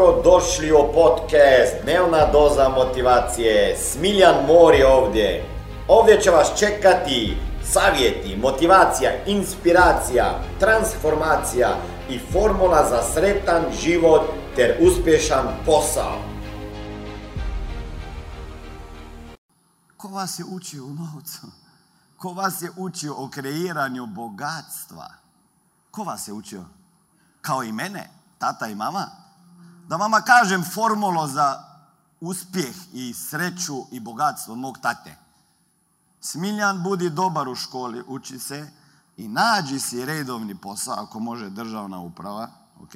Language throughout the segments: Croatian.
Dobro došli u podcast Dnevna doza motivacije. Smiljan Mor je ovdje. Ovdje će vas čekati savjeti, motivacija, inspiracija, transformacija i formula za sretan život ter uspješan posao. Ko vas je učio u novcu? Ko vas je učio o kreiranju bogatstva? Ko vas je učio? Kao i mene, tata i mama? Da vama kažem formulo za uspjeh i sreću i bogatstvo mog tate. Smiljan, budi dobar u školi, uči se i nađi si redovni posao, ako može državna uprava, ok?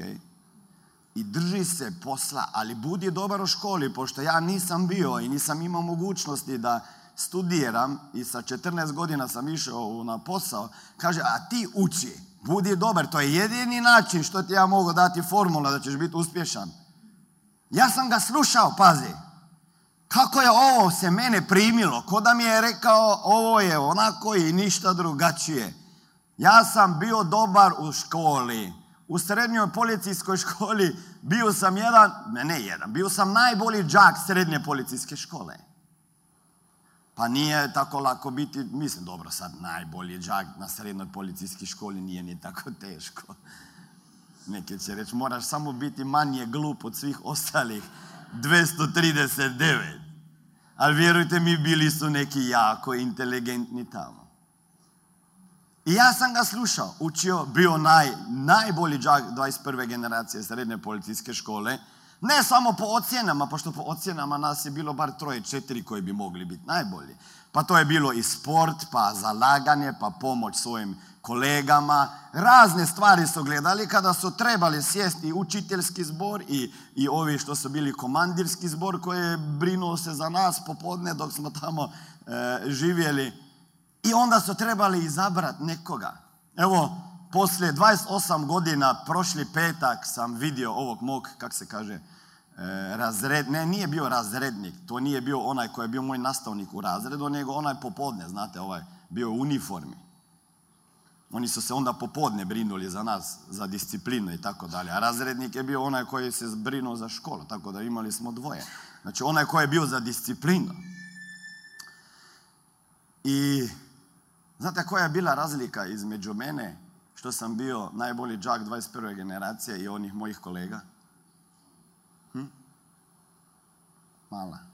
I drži se posla, ali budi dobar u školi, pošto ja nisam bio i nisam imao mogućnosti da studiram i sa 14 godina sam išao na posao, kaže, a ti uči, budi dobar, to je jedini način što ti ja mogu dati formula da ćeš biti uspješan. Ja sam ga slušao, pazi. Kako je ovo se mene primilo, ko da mi je rekao ovo je onako i ništa drugačije. Ja sam bio dobar u školi. U srednjoj policijskoj školi bio sam jedan, ne jedan, bio sam najbolji džak srednje policijske škole. Pa nije tako lako biti, mislim, dobro, sad najbolji džak na srednjoj policijskoj školi nije ni tako teško. Neki će reći, moraš samo biti manje glup od svih ostalih 239. Ali vjerujte mi, bili su neki jako inteligentni tamo. I ja sam ga slušao, učio, bio naj, najbolji džak 21. generacije srednje policijske škole. Ne samo po ocjenama, pošto po ocjenama nas je bilo bar troje, četiri koji bi mogli biti najbolji. Pa to je bilo i sport, pa zalaganje, pa pomoć svojim kolegama. Razne stvari su gledali kada su trebali sjesti učiteljski zbor i, i ovi što su bili komandirski zbor koji je brinuo se za nas popodne dok smo tamo e, živjeli. I onda su trebali izabrati nekoga. Evo, poslije 28 godina, prošli petak sam vidio ovog mog, kak se kaže, razred, ne, nije bio razrednik, to nije bio onaj koji je bio moj nastavnik u razredu, nego onaj popodne, znate, ovaj, bio u uniformi. Oni su se onda popodne brinuli za nas, za disciplinu i tako dalje. A razrednik je bio onaj koji se brinuo za školu, tako da imali smo dvoje. Znači onaj koji je bio za disciplinu. I znate koja je bila razlika između mene, što sam bio najbolji džak 21. generacije i onih mojih kolega? fala.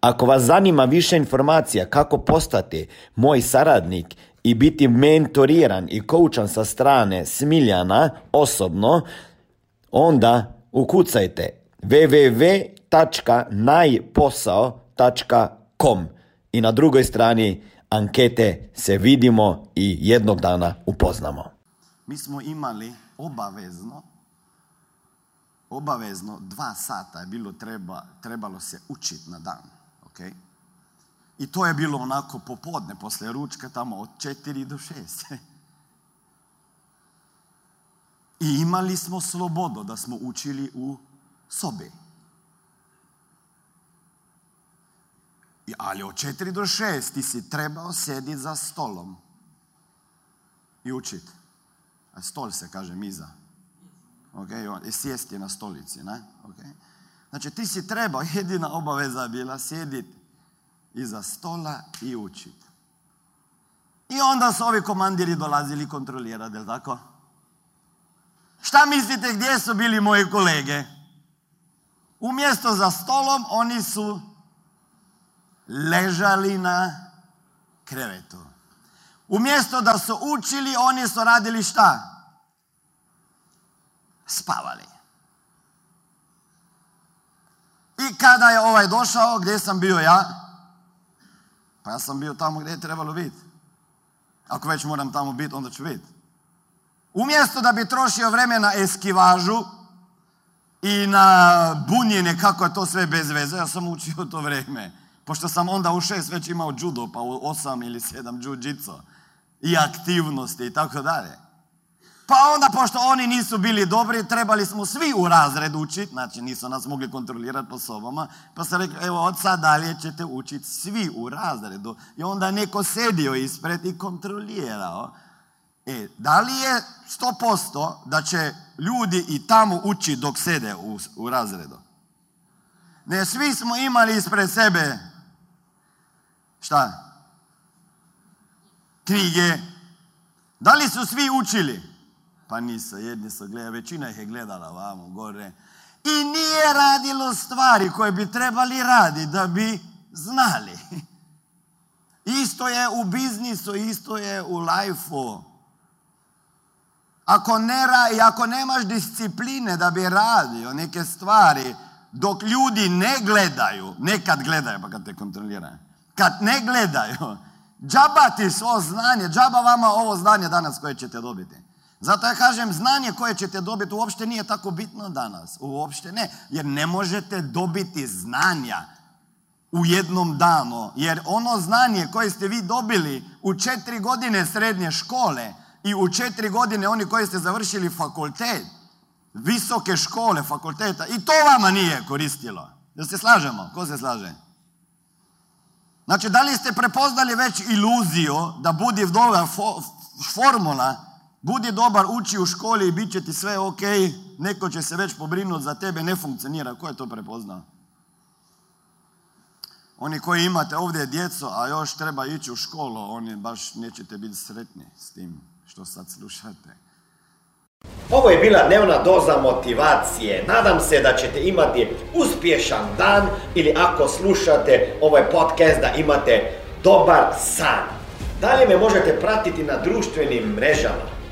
Ako vas zanima više informacija kako postati moj saradnik i biti mentoriran i koučan sa strane Smiljana osobno, onda ukucajte www.najposao.com i na drugoj strani ankete se vidimo i jednog dana upoznamo. Mi smo imali obavezno obavezno dva sata je bilo treba, trebalo se učiti na dan. I to je bilo onako popodne, poslije ručka, tamo od četiri do šest. I imali smo slobodu da smo učili u sobi. Ali od četiri do šest ti si trebao sediti za stolom i učiti. A stol se kaže miza. Okay? I sjesti na stolici. Ne? Okay? Znači ti si trebao, jedina obaveza bila sjediti iza stola i učiti. I onda su ovi komandiri dolazili kontrolirati, jel tako? Šta mislite gdje su bili moji kolege? Umjesto za stolom oni su ležali na krevetu. Umjesto da su učili, oni su radili šta? Spavali. I kada je ovaj došao, gdje sam bio ja? Pa ja sam bio tamo gdje je trebalo biti. Ako već moram tamo biti, onda ću biti. Umjesto da bi trošio vreme na eskivažu, i na bunjenje kako je to sve bez veze. Ja sam učio to vrijeme. Pošto sam onda u šest već imao judo, pa u osam ili sedam jiu i aktivnosti i tako dalje. Pa onda, pošto oni nisu bili dobri, trebali smo svi u razred učiti, znači nisu nas mogli kontrolirati po sobama, pa sam rekao, evo od sad dalje ćete učiti svi u razredu. I onda neko sedio ispred i kontrolirao. E, da li je 100% da će ljudi i tamo učiti dok sede u, u razredu? Ne, svi smo imali ispred sebe šta? Knjige. Da li su svi učili? Pa nisu, jedni su gledali, većina ih je gledala vamo, gore. I nije radilo stvari koje bi trebali raditi da bi znali. Isto je u biznisu, isto je u lajfu. Ako ne i ako nemaš discipline da bi radio neke stvari, dok ljudi ne gledaju, nekad gledaju pa kad te kontroliraju, kad ne gledaju, džaba ti svo znanje, džaba vama ovo znanje danas koje ćete dobiti. Zato ja kažem, znanje koje ćete dobiti uopšte nije tako bitno danas. Uopšte ne. Jer ne možete dobiti znanja u jednom danu. Jer ono znanje koje ste vi dobili u četiri godine srednje škole i u četiri godine oni koji ste završili fakultet, visoke škole, fakulteta, i to vama nije koristilo. Da se slažemo? Ko se slaže? Znači, da li ste prepoznali već iluziju da budi dobra formula Budi dobar, uči u školi i bit će ti sve ok, neko će se već pobrinuti za tebe, ne funkcionira. Ko je to prepoznao? Oni koji imate ovdje djeco, a još treba ići u školu, oni baš nećete biti sretni s tim što sad slušate. Ovo je bila dnevna doza motivacije. Nadam se da ćete imati uspješan dan ili ako slušate ovaj podcast da imate dobar san. Dalje me možete pratiti na društvenim mrežama